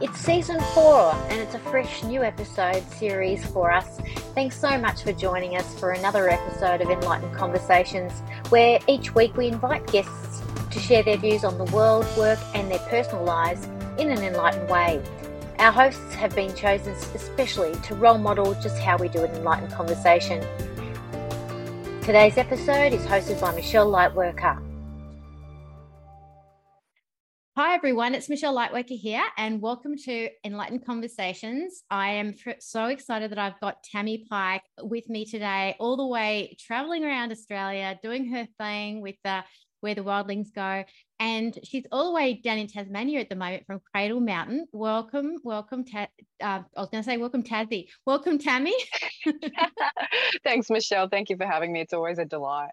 It's season four and it's a fresh new episode series for us. Thanks so much for joining us for another episode of Enlightened Conversations, where each week we invite guests to share their views on the world, work, and their personal lives in an enlightened way. Our hosts have been chosen especially to role model just how we do an enlightened conversation. Today's episode is hosted by Michelle Lightworker. Hi, everyone. It's Michelle Lightworker here, and welcome to Enlightened Conversations. I am so excited that I've got Tammie Pike with me today, all the way traveling around Australia, doing her thing with the where the wildlings go. And she's all the way down in Tasmania at the moment from Cradle Mountain. Welcome, welcome. Ta- uh, I was going to say, welcome, Tassie. Welcome, Tammie. Thanks, Michelle. Thank you for having me. It's always a delight.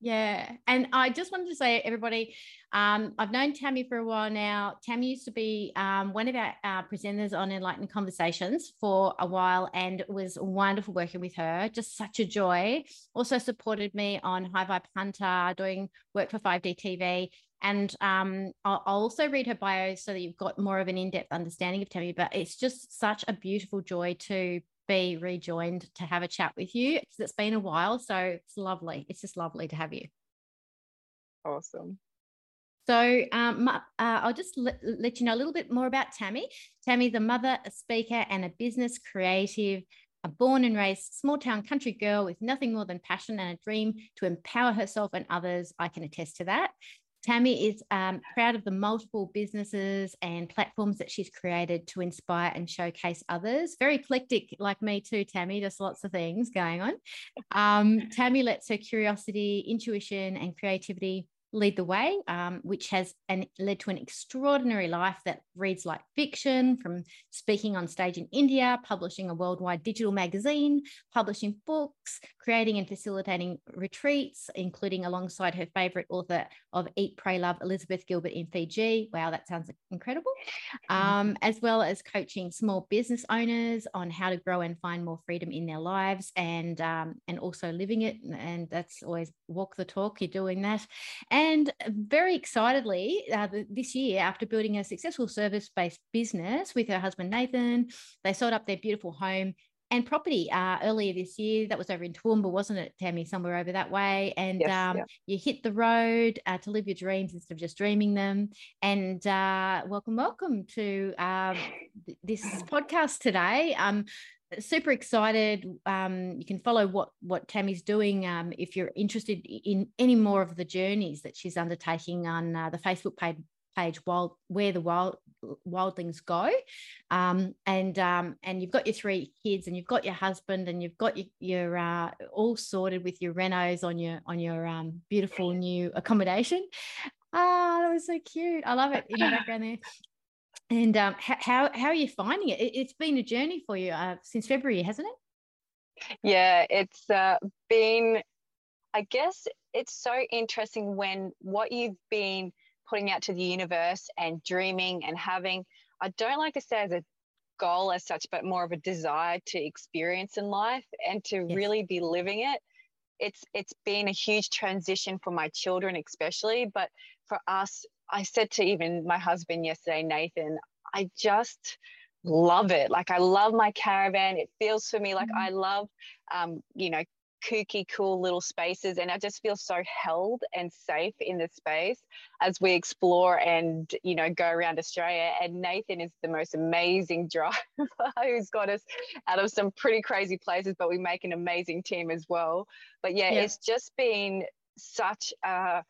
Yeah. And I just wanted to say, everybody, um, I've known Tammie for a while now. Tammie used to be um, one of our uh, presenters on Enlightened Conversations for a while and it was wonderful working with her. Just such a joy. Also supported me on High Vibe Hunter, doing work for 5D TV. And um, I'll, I'll, also read her bio so that you've got more of an in depth understanding of Tammie. But it's just such a beautiful joy to be rejoined to have a chat with you. It's been a while, so it's lovely. It's just lovely to have you. Awesome. So um, uh, I'll just let, let, you know a little bit more about Tammie. Tammie's a mother, a speaker, and a business creative. A born and raised small town country girl with nothing more than passion and a dream to empower herself and others. I can attest to that. Tammie is um, proud of the multiple businesses and platforms that she's created to inspire and showcase others. Very eclectic, like me too, Tammie, just lots of things going on. Um, Tammie lets her curiosity, intuition, and creativity lead the way, um, which has an, led to an extraordinary life that reads like fiction, from speaking on stage in India, publishing a worldwide digital magazine, publishing books, creating and facilitating retreats, including alongside her favorite author of Eat, Pray, Love, Elizabeth Gilbert in Fiji. Wow, that sounds incredible. Um, as well as coaching small business owners on how to grow and find more freedom in their lives and um, and also living it. And that's always walk the talk. You're doing that. And very excitedly, uh, this year, after building a successful service based business with her husband Nathan, they sold up their beautiful home and property uh, earlier this year. That was over in Toowoomba, wasn't it, Tammie? Somewhere over that way. And yes, um, yeah. you hit the road uh, to live your dreams instead of just dreaming them. And uh, welcome, welcome to um, this podcast today. Um, super excited. Um, you can follow what what Tammie's doing um, if you're interested in any more of the journeys that she's undertaking on uh, the Facebook page page wild where the wild wildlings go. Um, and um, and you've got your three kids and you've got your husband and you've got your, your uh, all sorted with your renos on your on your um, beautiful new accommodation. Ah that was so cute. I love it. In the background there and um, how how are you finding it? it has been a journey for you uh, since February, hasn't it? Yeah, it's uh, been. I guess it's so interesting when what you've been putting out to the universe and dreaming and having. I don't like to say as a goal as such, but more of a desire to experience in life and to yes. really be living it. It's it's been a huge transition for my children, especially, but for us I said to even my husband yesterday, Nathan, I just love it. Like I love my caravan. It feels for me like mm-hmm. I love, um, you know, kooky, cool little spaces. And I just feel so held and safe in the space as we explore and, you know, go around Australia. And Nathan is the most amazing driver who's got us out of some pretty crazy places, but we make an amazing team as well. But yeah, yeah. it's just been such a,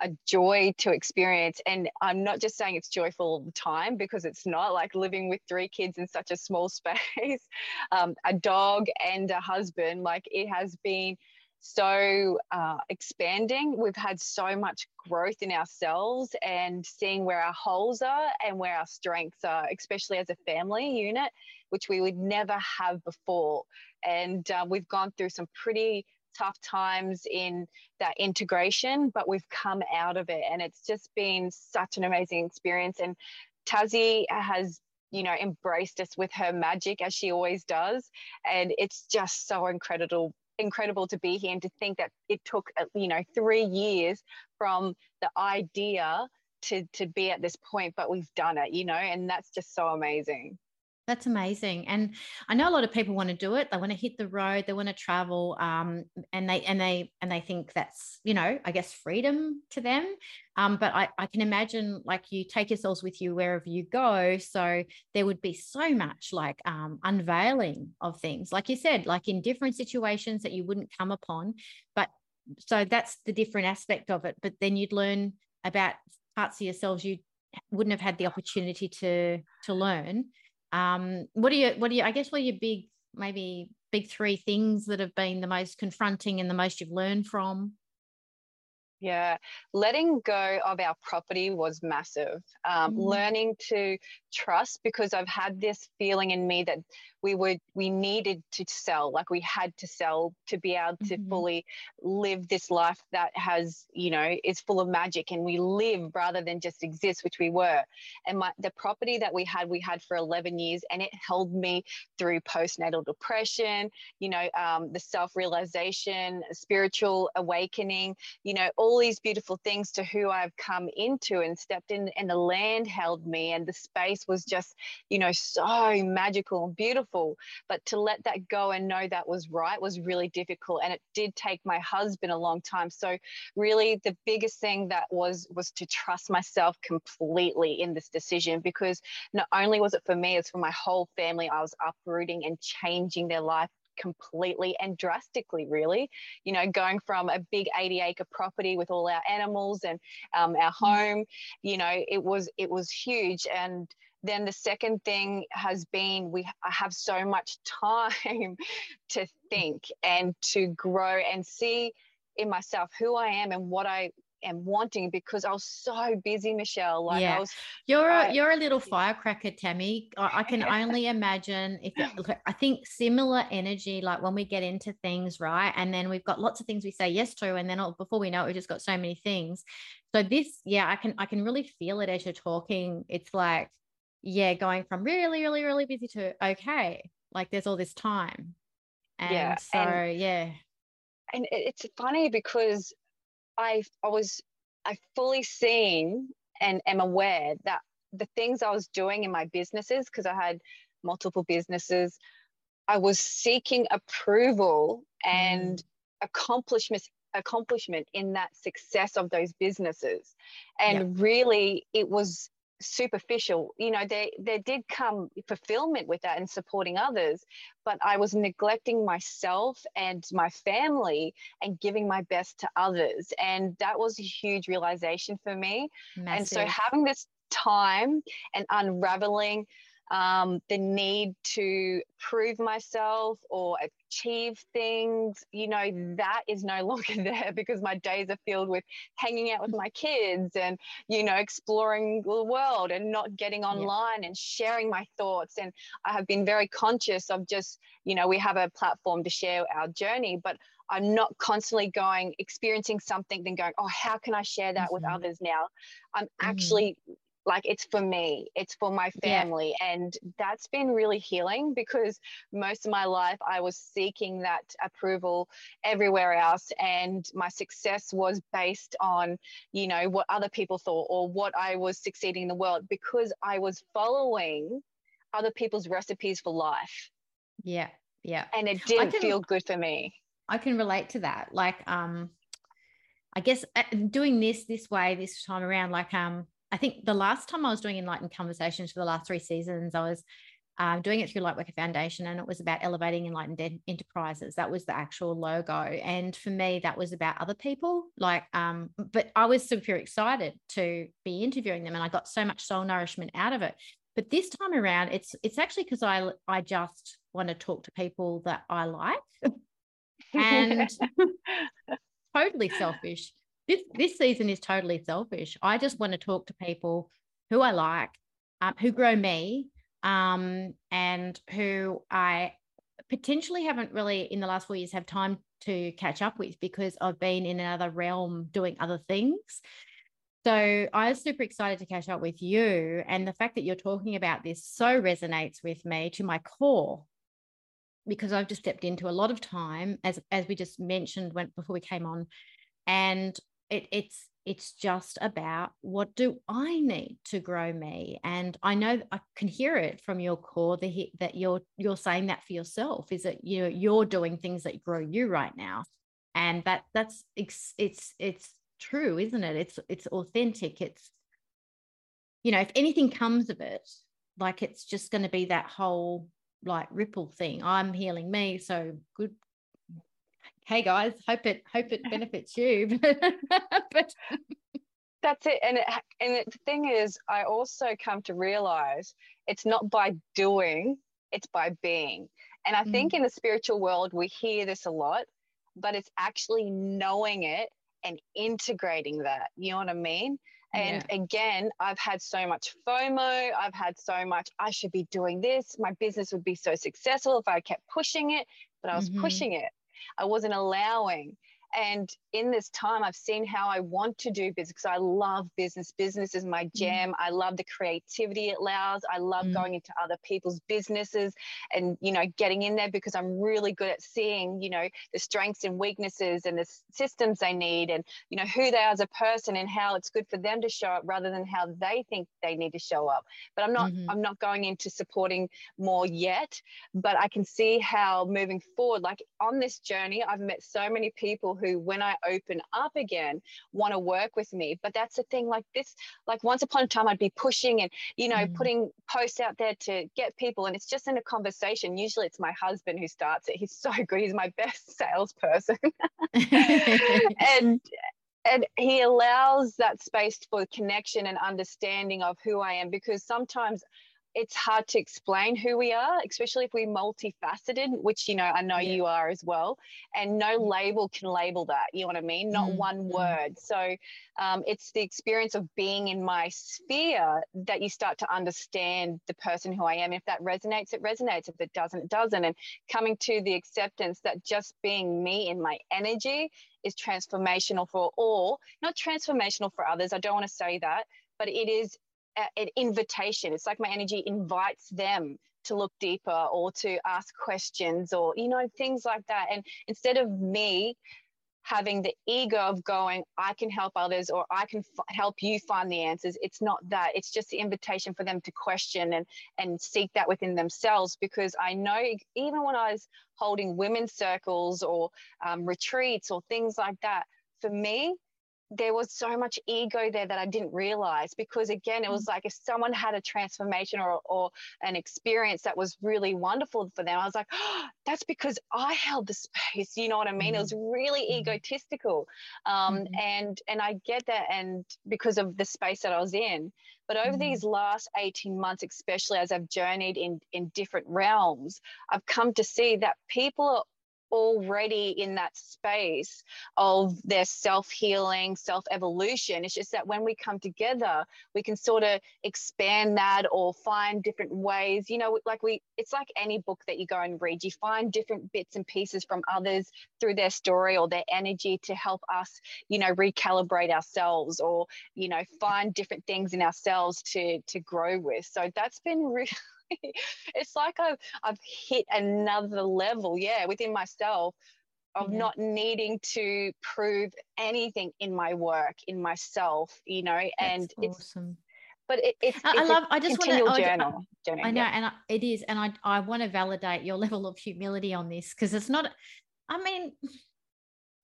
a joy to experience. And I'm not just saying it's joyful all the time because it's not like living with three kids in such a small space, um, a dog and a husband. Like it has been so uh, expanding. We've had so much growth in ourselves and seeing where our holes are and where our strengths are, especially as a family unit, which we would never have before. And uh, we've gone through some pretty tough times in that integration, but we've come out of it. And it's just been such an amazing experience. And Tassie has you know embraced us with her magic as she always does and it's just so incredible incredible to be here and to think that it took uh, you know 3 years from the idea to to be at this point but we've done it you know and that's just so amazing that's amazing. And I know a lot of people want to do it. They want to hit the road, they want to travel. Um, and they and they and they think that's, you know, I guess freedom to them. Um, but I, I can imagine like you take yourselves with you wherever you go. So there would be so much like um, unveiling of things, like you said, like in different situations that you wouldn't come upon. But so that's the different aspect of it. But then you'd learn about parts of yourselves you wouldn't have had the opportunity to to learn um, what are you, what are you, I guess, what are your big, maybe big three things that have been the most confronting and the most you've learned from? Yeah, letting go of our property was massive. Um, mm. Learning to trust because I've had this feeling in me that we would we needed to sell like we had to sell to be able to mm-hmm. fully live this life that has you know is full of magic and we live rather than just exist which we were and my the property that we had we had for 11 years and it held me through postnatal depression you know um, the self-realization spiritual awakening you know all these beautiful things to who i've come into and stepped in and the land held me and the space was just you know so magical and beautiful But to let that go and know that was right was really difficult. And it did take my husband a long time. So really the biggest thing that was was to trust myself completely in this decision because not only was it for me, it's for my whole family. I was uprooting and changing their life completely and drastically really you know going from a big 80 acre property with all our animals and um, our mm. home you know it was it was huge and then the second thing has been we have so much time to think and to grow and see in myself who I am and what I am wanting because I was so busy, Michelle. Like yeah. I was you're a you're a little firecracker, Tammie. I, I can only imagine if I think similar energy, like when we get into things, right? And then we've got lots of things we say yes to, and then before we know it, we've just got so many things. So this, yeah, I can I can really feel it as you're talking. It's like yeah, going from really, really, really busy to okay, like there's all this time. And yeah, so and, yeah. And it's funny because I I was I fully seen and am aware that the things I was doing in my businesses, because I had multiple businesses, I was seeking approval and mm. accomplishments accomplishment in that success of those businesses and yeah. really it was superficial. You know there there did come fulfillment with that and supporting others but i was neglecting myself and my family and giving my best to others. And that was a huge realization for me. Massive. and so having this time and unraveling um, the need to prove myself or achieve things, you know, that is no longer there because my days are filled with hanging out with my kids and, you know, exploring the world and not getting online yeah. and sharing my thoughts. And I have been very conscious of just, you know, we have a platform to share our journey, but I'm not constantly going, experiencing something, then going, oh, how can I share that mm-hmm. with others now? I'm mm-hmm. Like it's for me it's for my family yeah. and that's been really healing because most of my life i was seeking that approval everywhere else and my success was based on you know what other people thought or what i was succeeding in the world because i was following other people's recipes for life. Yeah yeah. And it didn't can, feel good for me. I can relate to that like um i guess uh, doing this this way this time around like um I think the last time I was doing enlightened conversations for the last three seasons, I was um, doing it through Lightworker Foundation, and it was about elevating enlightened enterprises. That was the actual logo, and for me, that was about other people. Like, um, but I was super excited to be interviewing them, and I got so much soul nourishment out of it. But this time around, it's it's actually because I I just want to talk to people that I like, and totally selfish this this season is totally selfish. I just want to talk to people who I like, um, who grow me, um, and who I potentially haven't really in the last four years have time to catch up with because I've been in another realm doing other things. So I was super excited to catch up with you. And the fact that you're talking about this so resonates with me to my core because I've just stepped into a lot of time, as as we just mentioned when before we came on. And it, it's it's just about what do I need to grow me? And I know I can hear it from your core the, that you're you're saying that for yourself is that you you're doing things that grow you right now, and that that's it's it's it's true, isn't it? It's it's authentic. It's you know if anything comes of it, like it's just going to be that whole like ripple thing. I'm healing me, so good hey guys hope it hope it benefits you but that's it and it, and the thing is i also come to realize it's not by doing it's by being and i mm. think in the spiritual world we hear this a lot but it's actually knowing it and integrating that you know what i mean and yeah. again, I've had so much FOMO. I've had so much, I should be doing this. My business would be so successful if I kept pushing it, but I was mm-hmm. pushing it. I wasn't allowing. And in this time, I've seen how I want to do business because I love business. Business is my mm. jam. Mm. I love the creativity it allows. I love mm. going into other people's businesses and, you know, getting in there because I'm really good at seeing, you know, the strengths and weaknesses and the systems they need and, you know, who they are as a person and how it's good for them to show up rather than how they think they need to show up. But I'm not, mm-hmm. I'm not going into supporting more yet, but I can see how moving forward, like on this journey, I've met so many people who, when I open up again, want to work with me. But that's the thing, like this, like once upon a time, I'd be pushing and, you know, mm. putting posts out there to get people. And it's just in a conversation. Usually it's my husband who starts it. He's so good. He's my best salesperson. and, and he allows that space for connection and understanding of who I am because sometimes it's hard to explain who we are, especially if we're multifaceted, which you know I know yeah. you are as well. And no label can label that. You know what I mean? Not mm one word. So um, it's the experience of being in my sphere that you start to understand the person who I am. If that resonates, it resonates. If it doesn't, it doesn't. And coming to the acceptance that just being me in my energy is transformational for all, not transformational for others. I don't want to say that, but it is an invitation. It's like my energy invites them to look deeper or to ask questions or, you know, things like that. And instead of me having the ego of going, I can help others or I can f- help you find the answers, it's not that. It's just the invitation for them to question and, and seek that within themselves. Because I know even when I was holding women's circles or um, retreats or things like that, for me, there was so much ego there that I didn't realize because again it was mm. like if someone had a transformation or, or an experience that was really wonderful for them I was like oh, that's because I held the space you know what I mean mm-hmm. it was really mm-hmm. egotistical um, mm-hmm. and and I get that and because of the space that I was in but over mm-hmm. these last 18 months especially as I've journeyed in in different realms I've come to see that people already in that space of their self healing, self evolution. It's just that when we come together, we can sort of expand that or find different ways. You know, like we, it's like any book that you go and read, you find different bits and pieces from others through their story or their energy to help us, you know, recalibrate ourselves or, you know, find different things in ourselves to, to grow with. So that's been really, it's like I've I've hit another level, yeah, within myself of yeah. not needing to prove anything in my work, in myself, you know, and That's it's awesome. But it, it's, I, it's I love. I just want to. Journal, I, I know, yeah. and I, it is, and I I want to validate your level of humility on this because it's not. I mean,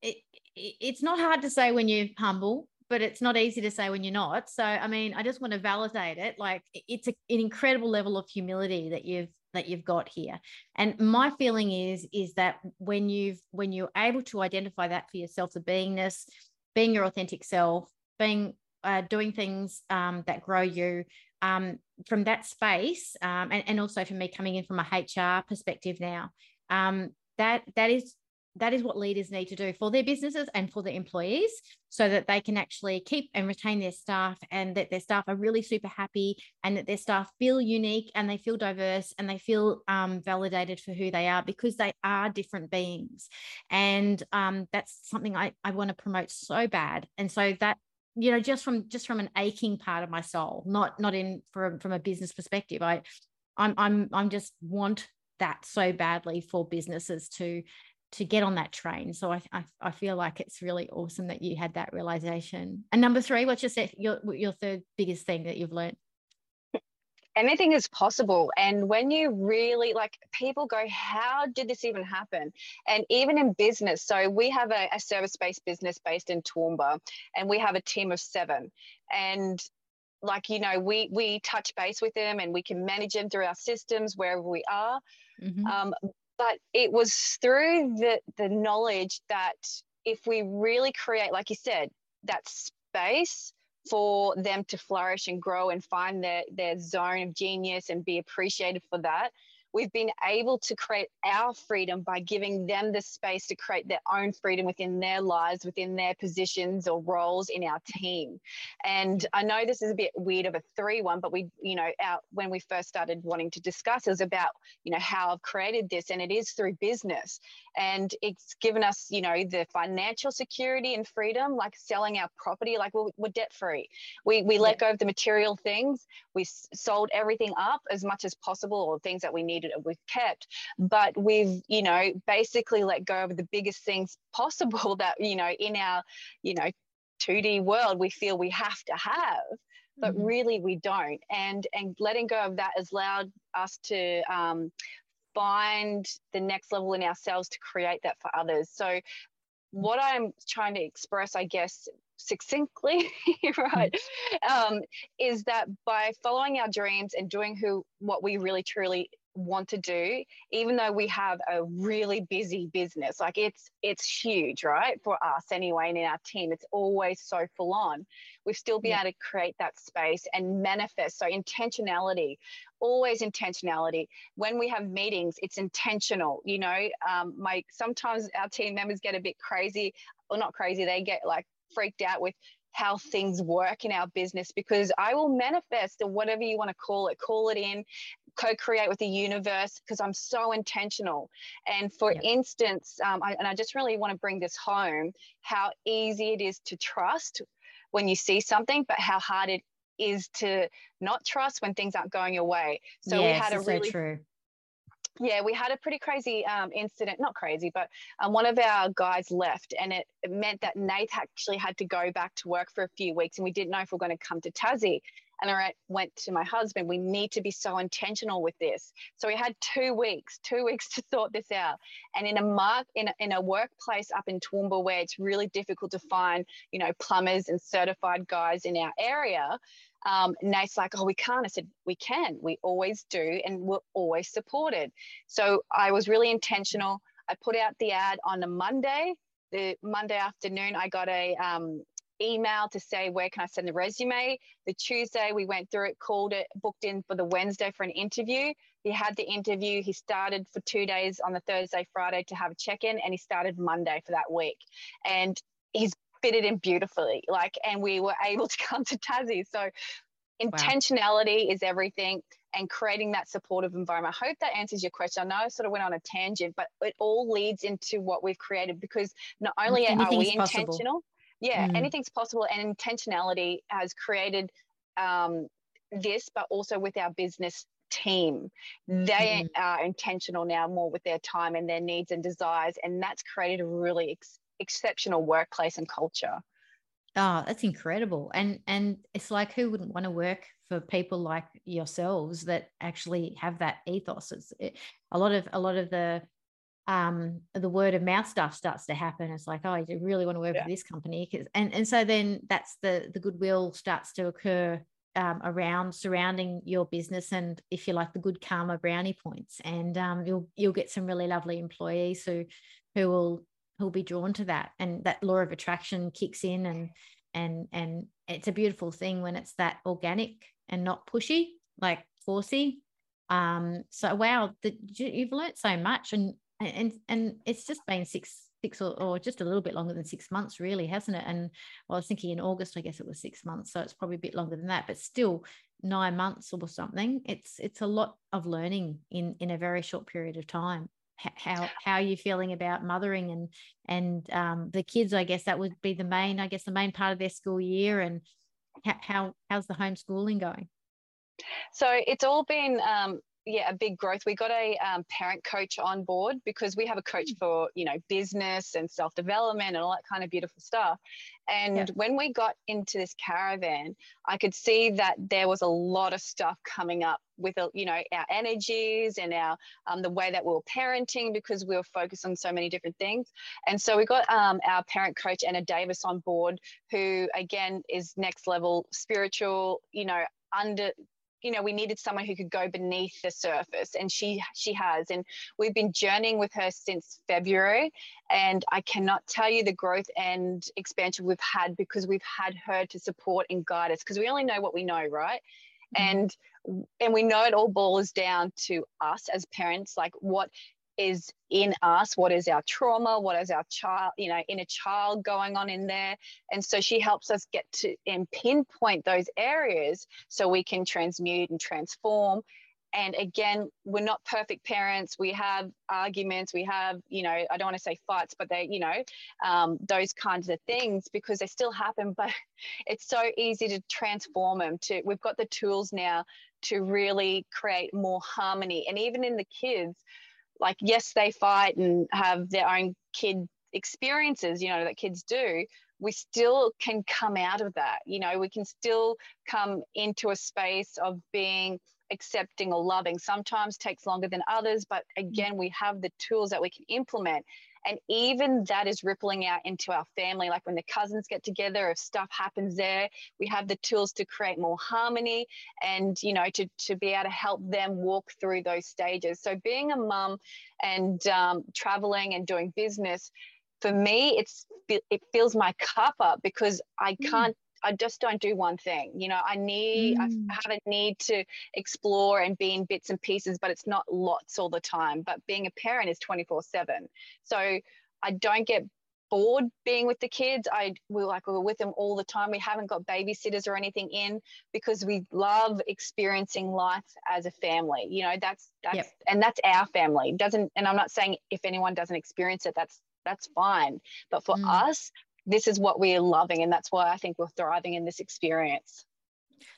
it, it it's not hard to say when you're humble but it's not easy to say when you're not. So, I mean, I just want to validate it. Like it's a, an incredible level of humility that you've that you've got here. And my feeling is is that when you've when you're able to identify that for yourself, the beingness, being your authentic self, being uh, doing things um, that grow you um, from that space, um, and, and also for me coming in from a HR perspective now, um, that that is that is what leaders need to do for their businesses and for their employees so that they can actually keep and retain their staff and that their staff are really super happy and that their staff feel unique and they feel diverse and they feel um, validated for who they are because they are different beings. And um, that's something I, I want to promote so bad. And so that you know just from just from an aching part of my soul not not in from from a business perspective i i'm i'm i'm just want that so badly for businesses to to get on that train. So I, I, I feel like it's really awesome that you had that realization. And number three, what's your your your third biggest thing that you've learned? anything is possible. And when you really like people go, how did this even happen? And even in business, so we have a, a service based business based in Toowoomba, and we have a team of seven. And like you know we we touch base with them and we can manage them through our systems wherever we are mm-hmm. um, but it was through the the knowledge that if we really create like you said that space for them to flourish and grow and find their, their zone of genius and be appreciated for that we've been able to create our freedom by giving them the space to create their own freedom within their lives, within their positions or roles in our team. And I know this is a bit weird of a three one, but we, you know, our, when we first started wanting to discuss, it was about, you know, how I've created this, and it is through business. And it's given us, you know, the financial security and freedom, like selling our property, like we're, we're debt free. We, we let go of the material things. We sold everything up as much as possible, or things that we need needed we've kept. But we've you know basically let go of the biggest things possible that you know in our you know 2d world we feel we have to have but mm-hmm. really we don't. And and letting go of that has allowed us to um, find the next level in ourselves to create that for others. So what i'm trying to express i guess succinctly right um, is that by following our dreams and doing who what we really truly want to do even though we have a really busy business like it's it's huge right for us anyway and in our team it's always so full on we still be yeah. able to create that space and manifest so intentionality always intentionality when we have meetings it's intentional you know um, my sometimes our team members get a bit crazy or not crazy they get like freaked out with how things work in our business because I will manifest or whatever you want to call it, call it in, co create with the universe because I'm so intentional. And for yeah. instance, um, I, and I just really want to bring this home how easy it is to trust when you see something, but how hard it is to not trust when things aren't going your way. So yes, we had a really so true yeah, we had a pretty crazy um, incident, not crazy, but um, one of our guys left, and it, it, meant that Nate actually had to go back to work for a few weeks, and we didn't know if we are going to come to Tassie. And I went to my husband, we need to be so intentional with this. So we had two weeks, two weeks to sort this out. And in a mark in a, in a workplace up in Toowoomba where it's really difficult to find, you know, plumbers and certified guys in our area, um, Nate's like, oh, we can't. I said, we can. We always do, and we're always supported. So I was really intentional. I put out the ad on a Monday. The Monday afternoon, I got a um, email to say where can I send the resume. The Tuesday we went through it, called it, booked in for the Wednesday for an interview. He had the interview. He started for two days on the Thursday, Friday to have a check-in, and he started Monday for that week. And he's fitted in beautifully. Like, and we were able to come to Tassie. So intentionality wow. is everything and creating that supportive environment. I hope that answers your question. I know I sort of went on a tangent, but it all leads into what we've created because not only are we intentional, possible. Yeah, mm. anything's possible, and intentionality has created um, this, but also with our business team. They mm. are intentional now more with their time and their needs and desires, and that's created a really ex- exceptional workplace and culture. Oh, that's incredible. And and it's like who wouldn't want to work for people like yourselves that actually have that ethos? It's it, a lot of a lot of the um, the word of mouth stuff starts to happen. It's like, oh, you really want to work yeah. for this company, and and so then that's the the goodwill starts to occur um, around surrounding your business, and if you like, the good karma brownie points, and um, you'll you'll get some really lovely employees who who will who'll be drawn to that and that law of attraction kicks in and and and it's a beautiful thing when it's that organic and not pushy like forcey um so wow the, you've learned so much and and and it's just been six six or, or, just a little bit longer than six months really hasn't it? And well, i was thinking in august i guess it was six months so it's probably a bit longer than that but still nine months or something it's it's a lot of learning in in a very short period of time. How how are you feeling about mothering and and um, the kids i guess that would be the main i guess the main part of their school year and how, how how's the homeschooling going? So it's all been um, yeah a big growth we got a um, parent coach on board because we have a coach mm. for you know business and self development and all that kind of beautiful stuff and yeah. when we got into this caravan i could see that there was a lot of stuff coming up with you know our energies and our um, the way that we were parenting because we were focused on so many different things and so we got um, our parent coach anna davis on board who again is next level spiritual you know under you know we needed someone who could go beneath the surface and she she has and we've been journeying with her since february and i cannot tell you the growth and expansion we've had because we've had her to support and guide us because we only know what we know right mm-hmm. and and we know it all boils down to us as parents like what is in us what is our trauma what is our child you know inner child going on in there. And so she helps us get to and pinpoint those areas so we can transmute and transform. And again we're not perfect parents. We have arguments. We have you know i don't want to say fights but they you know um, those kinds of things because they still happen but it's so easy to transform them to we've got the tools now to really create more harmony. And even in the kids like yes they fight and have their own kid experiences you know that kids do we still can come out of that you know we can still come into a space of being accepting or loving. Sometimes takes longer than others but again we have the tools that we can implement and even that is rippling out into our family. Like when the cousins get together, if stuff happens there, we have the tools to create more harmony and, you know, to, to be able to help them walk through those stages. So being a mum and um, traveling and doing business, for me, it's it fills my cup up because I mm. can't I just don't do one thing. You know, I need, mm. I have a need to explore and be in bits and pieces, but it's not lots all the time. But being a parent is 24 7. So I don't get bored being with the kids. I we're like we're with them all the time. We haven't got babysitters or anything in because we love experiencing life as a family. You know, that's that's yep. and that's our family. Doesn't and I'm not saying if anyone doesn't experience it, that's that's fine. But for mm. us, this is what we're loving and that's why i think we're thriving in this experience.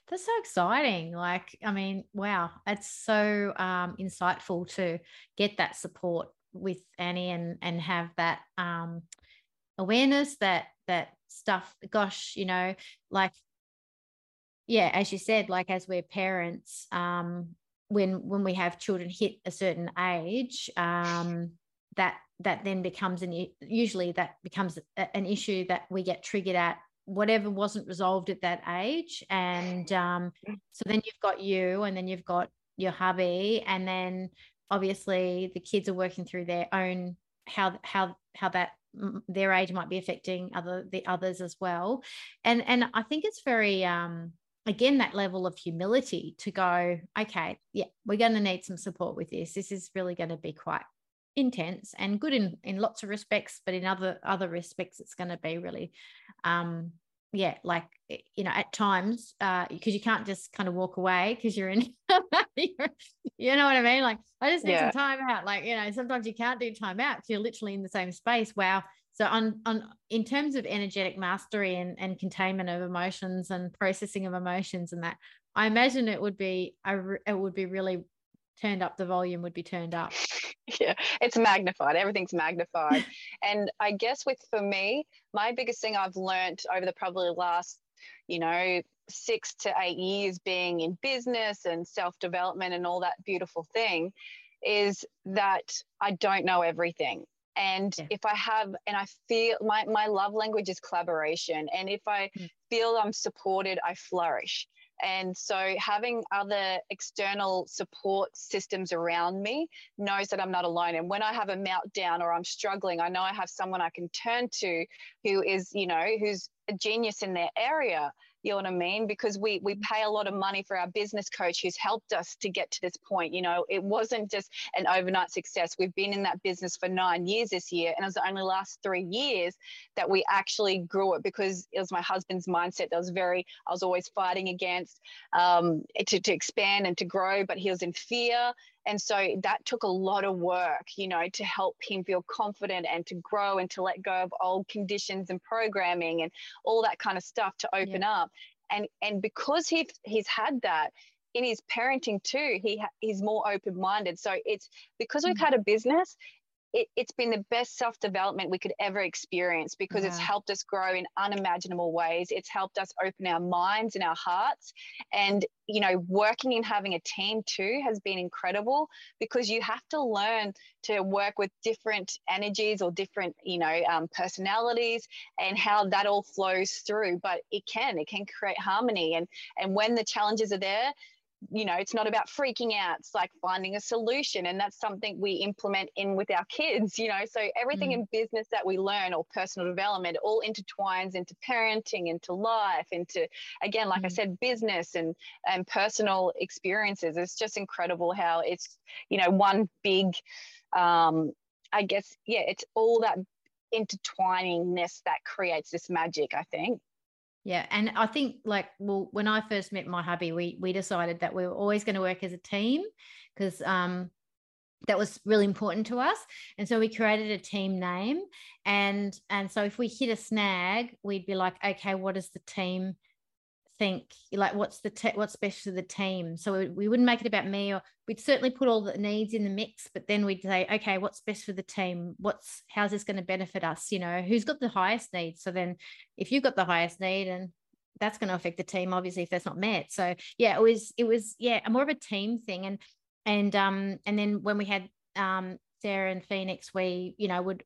That's so exciting. Like i mean wow it's so um, insightful to get that support with annie and and have that um, awareness that that stuff gosh you know like yeah as you said like as we're parents um when when we have children hit a certain age um that that then becomes an usually that becomes an issue that we get triggered at whatever wasn't resolved at that age and um, so then you've got you and then you've got your hubby and then obviously the kids are working through their own how how how that their age might be affecting other the others as well. And and i think it's very um again that level of humility to go okay yeah we're going to need some support with this. This is really going to be quite intense and good in in lots of respects but in other other respects it's going to be really um yeah like eh, you know at times uh because you can't just kind of walk away because you're in you know what i mean? Like i just need yeah. some time out. Like you know sometimes you can't do time out you're literally in the same space. Wow. So on on in terms of energetic mastery and, and containment of emotions and processing of emotions and that i imagine it would be a, it would be really turned up the volume would be turned up. Yeah it's magnified. Everything's magnified. And i guess with for me my biggest thing i've learned over the probably last you know six to eight years being in business and self-development and all that beautiful thing is that i don't know everything. And yeah. if i have and i feel my, my love language is collaboration. And if i mm. feel i'm supported i flourish and so having other external support systems around me knows that I'm not alone. And when I have a meltdown or I'm struggling, I know I have someone I can turn to who is, you know, who's a genius in their area you know what I mean? Because we we pay a lot of money for our business coach who's helped us to get to this point. You know, it wasn't just an overnight success. We've been in that business for nine years this year, and it was the only last three years that we actually grew it because it was my husband's mindset that was very I was always fighting against um, to to expand and to grow, but he was in fear and so that took a lot of work, you know, to help him feel confident and to grow and to let go of old conditions and programming and all that kind of stuff to open yeah. up. And and because he he's had that, in his parenting too, he ha- he's more open minded. So it's because we've mm. had a business, it, has been the best self development we could ever experience because it's helped us grow in unimaginable ways. It's helped us open our minds and our hearts. And, you know, working and having a team too has been incredible because you have to learn to work with different energies or different, you know, um, personalities and how that all flows through. But it can, it can create harmony. And, and when the challenges are there, you know it's not about freaking out it's like finding a solution and that's something we implement in with our kids you know so everything mm. in business that we learn or personal development all intertwines into parenting into life into again like mm. i said business and and personal experiences it's just incredible how it's you know one big um i guess yeah it's all that intertwiningness that creates this magic i think yeah, and I think like well, when I first met my hubby, we we decided that we were always going to work as a team because um, that was really important to us, and so we created a team name, and and so if we hit a snag, we'd be like, okay, what does the team think like what's the te- what's best for the team? So we, we wouldn't make it about me or we'd certainly put all the needs in the mix but then we'd say okay what's best for the team? What's how's this going to benefit us? You know who's got the highest needs so then if you've got the highest need and that's going to affect the team obviously if that's not met. So yeah it was it was yeah a more of a team thing. And and um and then when we had um Sarah and Phoenix we you know would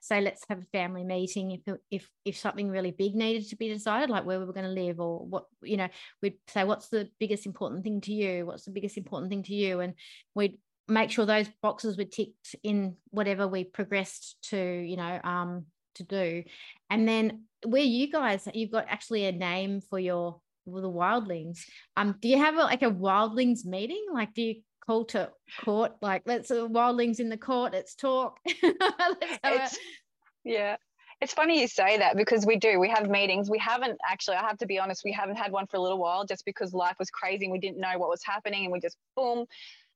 say let's have a family meeting if if if something really big needed to be decided like where we were going to live or what you know we'd say what's the biggest important thing to you? What's the biggest important thing to you? And we'd make sure those boxes were ticked in whatever we progressed to you know um to do. And then where you guys you've got actually a name for your for the wildlings. Um do you have a, like a wildlings meeting? Like do you call to court like let's uh, wildlings in the court let's talk it's, yeah it's funny you say that because we do we have meetings we haven't actually i have to be honest we haven't had one for a little while just because life was crazy and we didn't know what was happening and we just boom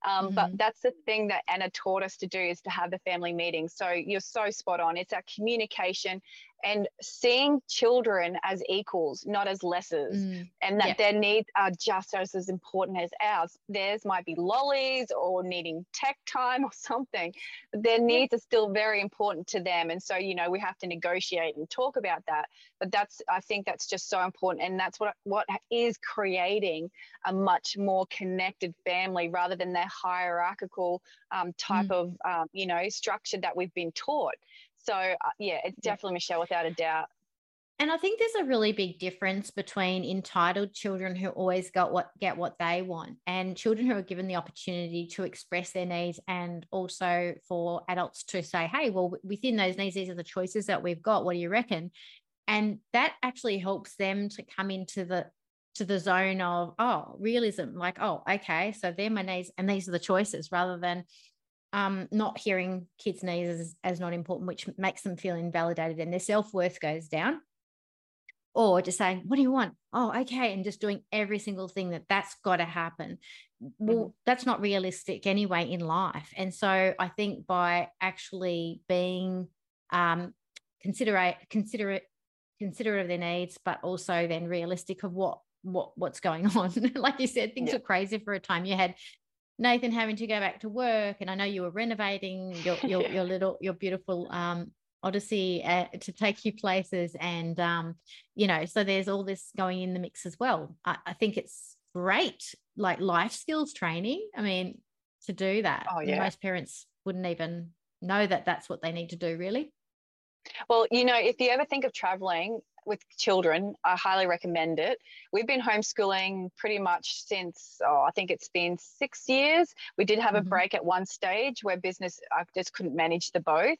um, mm-hmm. But that's the thing that Anna taught us to do is to have the family meeting. So you're so spot on. It's our communication and seeing children as equals, not as lessers, mm. and that yeah. their needs are just as, as important as ours. Theirs might be lollies or needing tech time or something, but their needs yeah. are still very important to them. And so, you know, we have to negotiate and talk about that. But that's, I think that's just so important. And that's what, what is creating a much more connected family rather than that hierarchical um, type mm. of, um, you know, structure that we've been taught. So uh, yeah, it's definitely Michelle without a doubt. And I think there's a really big difference between entitled children who always got what get what they want and children who are given the opportunity to express their needs and also for adults to say, hey, well, within those needs, these are the choices that we've got. What do you reckon? And that actually helps them to come into the to the zone of oh realism like oh okay so they're my needs and these are the choices rather than um, not hearing kids' needs as, as not important, which makes them feel invalidated and their self worth goes down. Or just saying, What do you want? Oh, okay. And just doing every single thing that that's got to happen. Well, mm-hmm. that's not realistic anyway in life. And so I think by actually being um, considerate, considerate, considerate of their needs, but also then realistic of what what what's going on. like you said, things yeah. were crazy for a time. You had Nathan having to go back to work, and I know you were renovating your your, your little your beautiful um, Odyssey uh, to take you places, and um, you know, so there's all this going in the mix as well. I, I think it's great, like life skills training. I mean, to do that, oh, yeah. most parents wouldn't even know that that's what they need to do, really. Well, you know, if you ever think of traveling, with children, I highly recommend it. We've been homeschooling pretty much since, oh, I think it's been six years. We did have mm-hmm. a break at one stage where business, I just couldn't manage the both.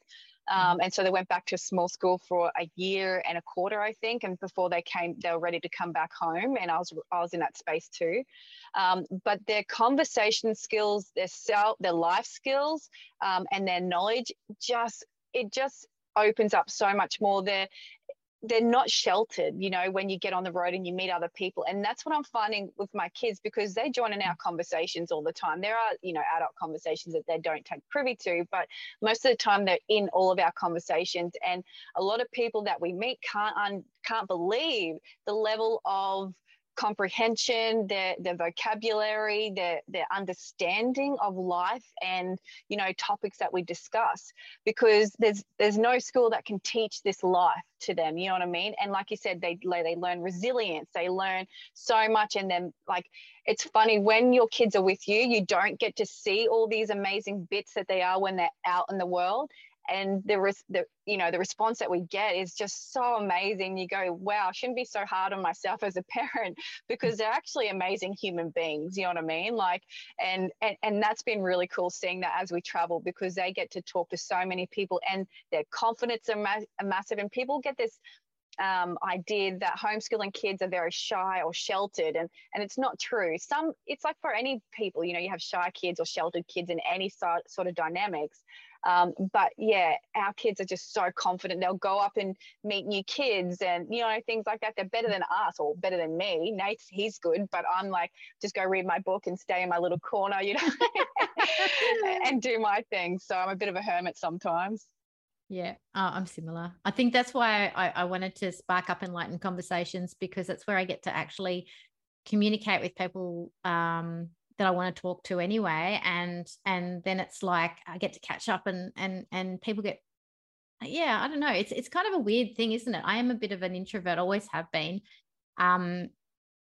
Um, and so they went back to a small school for a year and a quarter, I think. And before they came, they were ready to come back home. And I was, I was in that space too. Um, but their conversation skills, their self, their life skills, um, and their knowledge just, it just opens up so much more. They're they're not sheltered, you know, when you get on the road and you meet other people. And that's what I'm finding with my kids because they join in our conversations all the time. There are, you know, adult conversations that they don't take privy to, but most of the time they're in all of our conversations. And a lot of people that we meet can't un- can't believe the level of comprehension, their their vocabulary, their their understanding of life, and you know topics that we discuss. Because there's there's no school that can teach this life to them. You know what I mean? And like you said, they they learn resilience. They learn so much, and then like it's funny when your kids are with you, you don't get to see all these amazing bits that they are when they're out in the world and the, res- the you know the response that we get is just so amazing. You go wow i shouldn't be so hard on myself as a parent because they're actually amazing human beings you know what i mean? Like and and, and that's been really cool seeing that as we travel because they get to talk to so many people and their confidence are, ma- massive and people get this um, idea that homeschooling kids are very shy or sheltered and and it's not true. Some it's like for any people you know you have shy kids or sheltered kids in any sort, sort of dynamics um, but yeah, our kids are just so confident. They'll go up and meet new kids and, you know, things like that. They're better than us or better than me. Nate's, he's good, but I'm like, just go read my book and stay in my little corner, you know, and do my thing. So I'm a bit of a hermit sometimes. Yeah, uh, I'm similar. I think that's why I, I wanted to spark up enlightened conversations because that's where I get to actually communicate with people um, that I want to talk to anyway. And and then it's like I get to catch up and and and people get yeah, I don't know. It's it's kind of a weird thing, isn't it? I am a bit of an introvert, always have been. Um,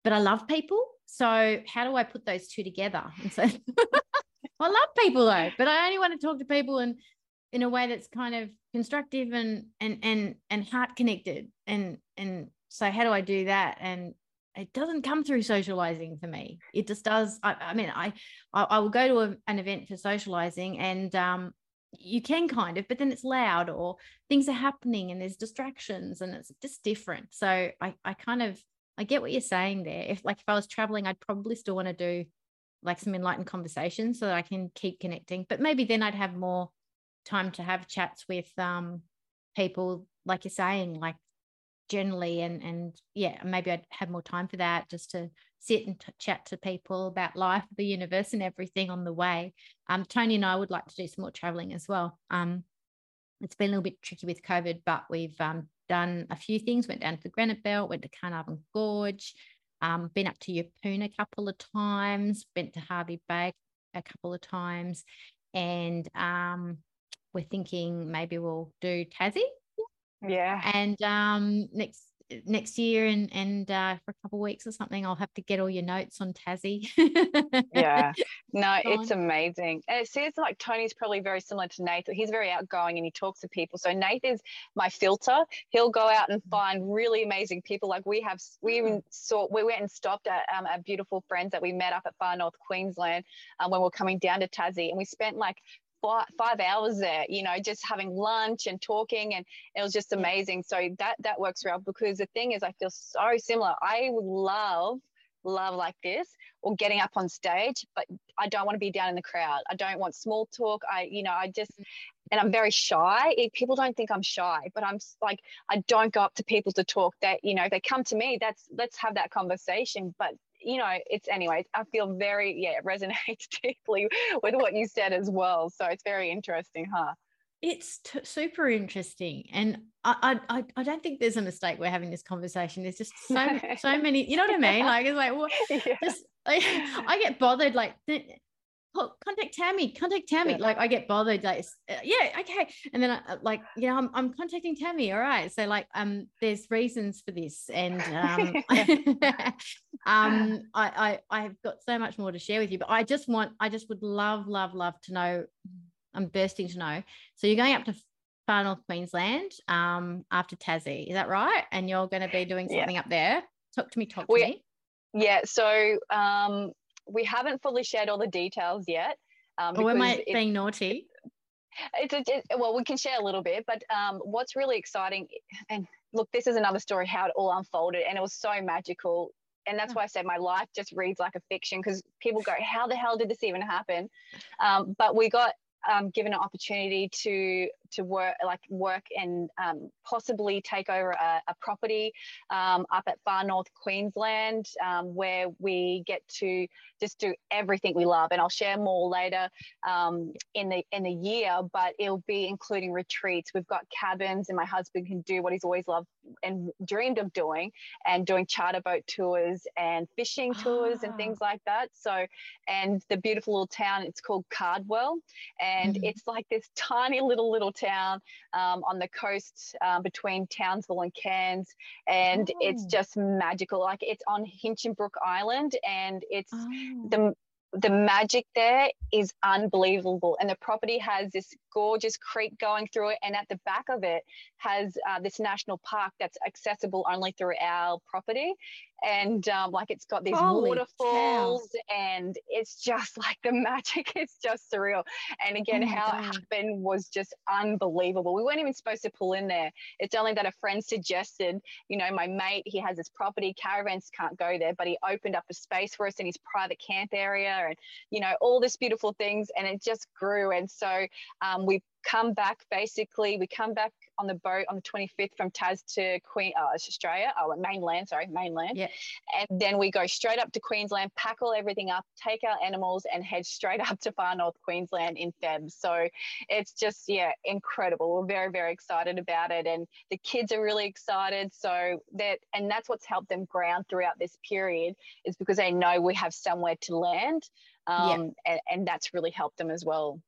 but I love people. So how do I put those two together? And so I love people though, but I only want to talk to people and in a way that's kind of constructive and and and and heart connected. And and so how do I do that? And it doesn't come through socializing for me. It just does i, I mean I, I, I will go to a, an event for socializing and um you can kind of but then it's loud or things are happening and there's distractions and it's just different. So i i kind of i get what you're saying there. If like if i was traveling i'd probably still want to do like some enlightened conversations so that i can keep connecting. But maybe then i'd have more time to have chats with um people like you're saying like generally and and yeah maybe i'd have more time for that just to sit and t- chat to people about life the universe and everything on the way. Um tony and i would like to do some more traveling as well. Um it's been a little bit tricky with covid but we've um done a few things. Went down to the granite belt went to carnarvon gorge um been up to yeppoon a couple of times been to Hervey Bay a couple of times and um we're thinking maybe we'll do tassie yeah. And um, next next year and and uh, for a couple of weeks or something, I'll have to get all your notes on Tassie. yeah, no, it's amazing. And It says like Tony's probably very similar to Nate. He's very outgoing and he talks to people. So Nate is my filter. He'll go out and mm. find really amazing people. Like we have, we even mm. saw, we went and stopped at um, our beautiful friends that we met up at Far North Queensland um, when we are coming down to Tassie, and we spent like five, five hours there, you know, just having lunch and talking. And it was just amazing. So that, that works well because the thing is, I feel so similar. I would love, love like this or getting up on stage, but I don't want to be down in the crowd. I don't want small talk. I, you know, I just, and I'm very shy. People don't think I'm shy, but I'm like, I don't go up to people to talk that, you know, they come to me, that's, let's have that conversation. But you know, it's anyway, I feel very, yeah, it resonates deeply with what you said as well. So it's very interesting, huh? It's t- super interesting. And I, I, I don't think there's a mistake we're having this conversation. There's just so, so many, you know what I mean? Like, it's like, well, yeah. just, like, I get bothered, like, contact Tammie, contact Tammie. Yeah. Like I get bothered, like, uh, yeah, okay. And then I, uh, like, you know, I'm, I'm contacting Tammie. All right. So like, um, there's reasons for this. And, um, um, I, I, I've got so much more to share with you, but I just want, I just would love, love, love to know. I'm bursting to know. So you're going up to far north Queensland, um, after Tassie, is that right? And you're going to be doing something yeah. up there. Talk to me, talk to we, me. Yeah. So, um, we haven't fully shared all the details yet. Um, or am I being naughty? It's a, it, well, we can share a little bit, but um, what's really exciting, and look, this is another story how it all unfolded, and it was so magical. And that's why I said my life just reads like a fiction because people go, How the hell did this even happen? Um, but we got um, given an opportunity to to work like work and um, possibly take over a, a property um, up at far north Queensland um, where we get to just do everything we love. And I'll share more later um, in the in the year but it'll be including retreats. We've got cabins and my husband can do what he's always loved and dreamed of doing and doing charter boat tours and fishing tours and things like that. So and the beautiful little town it's called Cardwell. and mm-hmm. it's like this tiny little little town um, on the coast um, between Townsville and Cairns, and oh. it's just magical. Like it's on Hinchinbrook Island, and it's oh. the the magic there is unbelievable. And the property has this gorgeous creek going through it. And at the back of it has uh, this national park that's accessible only through our property and um, like it's got these Holy waterfalls cow. and it's just like the magic is just surreal and again oh how God. it happened was just unbelievable we weren't even supposed to pull in there it's only that a friend suggested you know my mate he has his property caravans can't go there but he opened up a space for us in his private camp area and you know all this beautiful things and it just grew and so um, we come back basically we come back on the boat on the 25th from Tas to Queen, uh, Australia, oh, mainland, sorry, mainland. Yeah. And then we go straight up to Queensland, pack all everything up, take our animals, and head straight up to far north Queensland in Feb. So it's just, yeah, incredible. We're very, very excited about it. And the kids are really excited. So that, and that's what's helped them ground throughout this period is because they know we have somewhere to land. Um, yeah. and, and that's really helped them as well.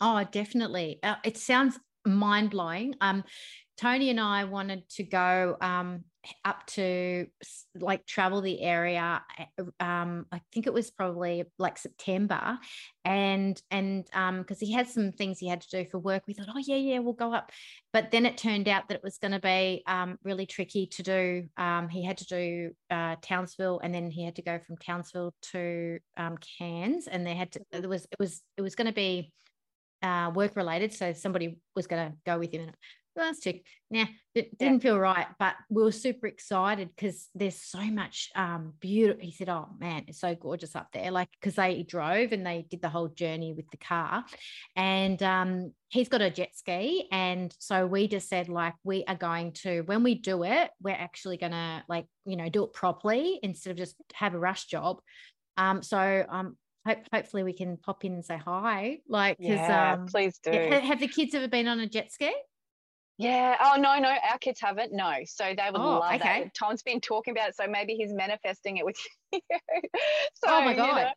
Oh, definitely. Uh, it sounds mind blowing. Um, Tony and I wanted to go um, up to like travel the area. Eh, um, I think it was probably like September, and and um, because he had some things he had to do for work, we thought, oh yeah, yeah, we'll go up. But then it turned out that it was going to be um, really tricky to do. Um, he had to do uh, Townsville, and then he had to go from Townsville to um, Cairns, and they had to. It was it was it was going to be uh, work related. So somebody was going to go with him. And last check. Nah, it didn't yeah. feel right, but we were super excited because there's so much um beautiful. He said, "Oh man, it's so gorgeous up there." Like because they drove and they did the whole journey with the car, and um he's got a jet ski, and so we just said like we are going to when we do it, we're actually gonna like you know do it properly instead of just have a rush job. Um, so um, hope hopefully we can pop in and say hi. Like, yeah, um, please do. Have, have the kids ever been on a jet ski? Yeah. Oh no, no, our kids haven't. No. So they would oh, love okay. that. Tom's been talking about it, so maybe he's manifesting it with you. so, oh my god.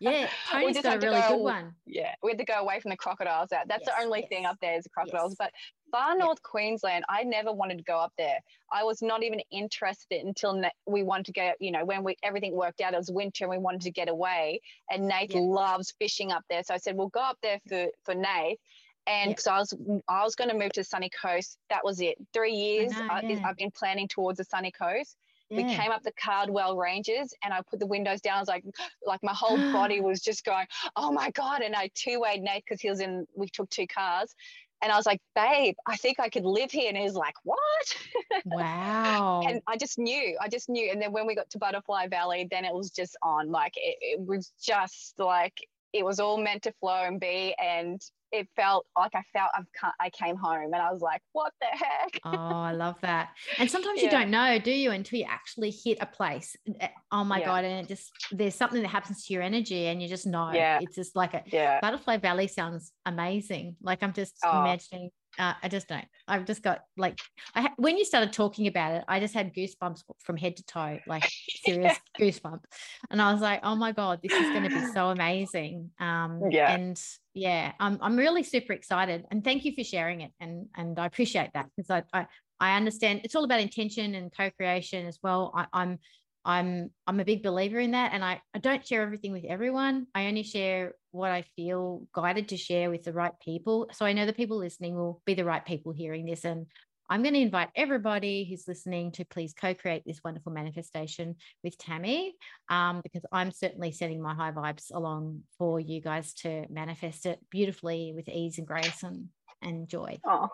You know, yeah, Tony's got a really go, good one. Yeah, we had to go away from the crocodiles. That's yes, the only yes. thing up there is the crocodiles. Yes. But far north. Queensland, I never wanted to go up there. I was not even interested until we wanted to go. You know, when we everything worked out, it was winter and we wanted to get away. And Nate yeah. loves fishing up there, so I said we'll go up there for for Nate. And because yeah. I was I was going to move to the sunny coast. That was it. Three years I, I've been planning towards the sunny coast. Yeah. We came up the Cardwell Ranges and I put the windows down. I was like, like my whole body was just going, oh my God. And I two wayed Nate because he was in, we took two cars. And I was like, babe, I think I could live here. And he was like, what? Wow. and I just knew, I just knew. And then when we got to Butterfly Valley, then it was just on. Like it, it was just like, it was all meant to flow and be. And it felt like I felt I've I came home and I was like, what the heck? oh, I love that. And sometimes yeah. you don't know, do you, until you actually hit a place. Eh, oh my yeah. God. And it just, there's something that happens to your energy and you just know. Yeah. It's just like a yeah. Butterfly Valley sounds amazing. Like I'm just oh. imagining uh, I just don't. I've just got like I ha- when you started talking about it, I just had goosebumps from head to toe, like serious goosebumps, and I was like, oh my god, this is going to be so amazing. Um, yeah, and yeah, I'm I'm really super excited, and thank you for sharing it, and and I appreciate that because I, I I understand it's all about intention and co-creation as well. I, I'm I'm I'm a big believer in that and I, I don't share everything with everyone. I only share what I feel guided to share with the right people. So I know the people listening will be the right people hearing this. And I'm going to invite everybody who's listening to please co-create this wonderful manifestation with Tammie, um, because I'm certainly sending my high vibes along for you guys to manifest it beautifully with ease and grace and, and joy. Oh,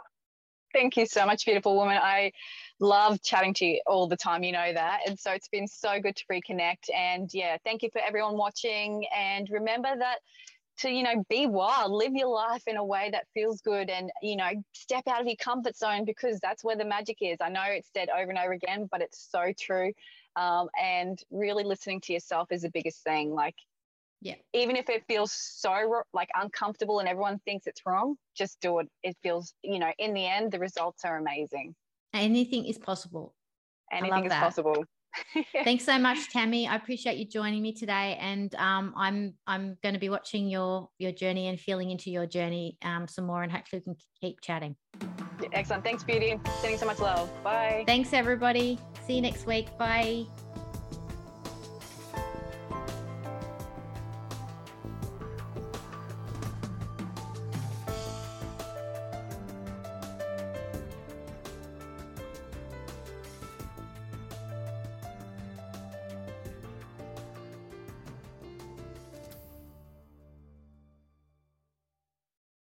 Thank you so much, beautiful woman. I love chatting to you all the time. You know that. And so it's been so good to reconnect. And yeah, thank you for everyone watching. And remember that to you know be wild live your life in a way that feels good and you know step out of your comfort zone because that's where the magic is i know it's said over and over again but it's so true um, and really listening to yourself is the biggest thing like yeah even if it feels so like uncomfortable and everyone thinks it's wrong just do it it feels you know in the end the results are amazing anything is possible anything is that. possible Thanks so much, Tammie. I appreciate you joining me today, and um, I'm I'm going to be watching your your journey and feeling into your journey um, some more, and hopefully we can keep chatting. Excellent. Thanks, Beauty. Sending so much love. Bye. Thanks, everybody. See you next week. Bye.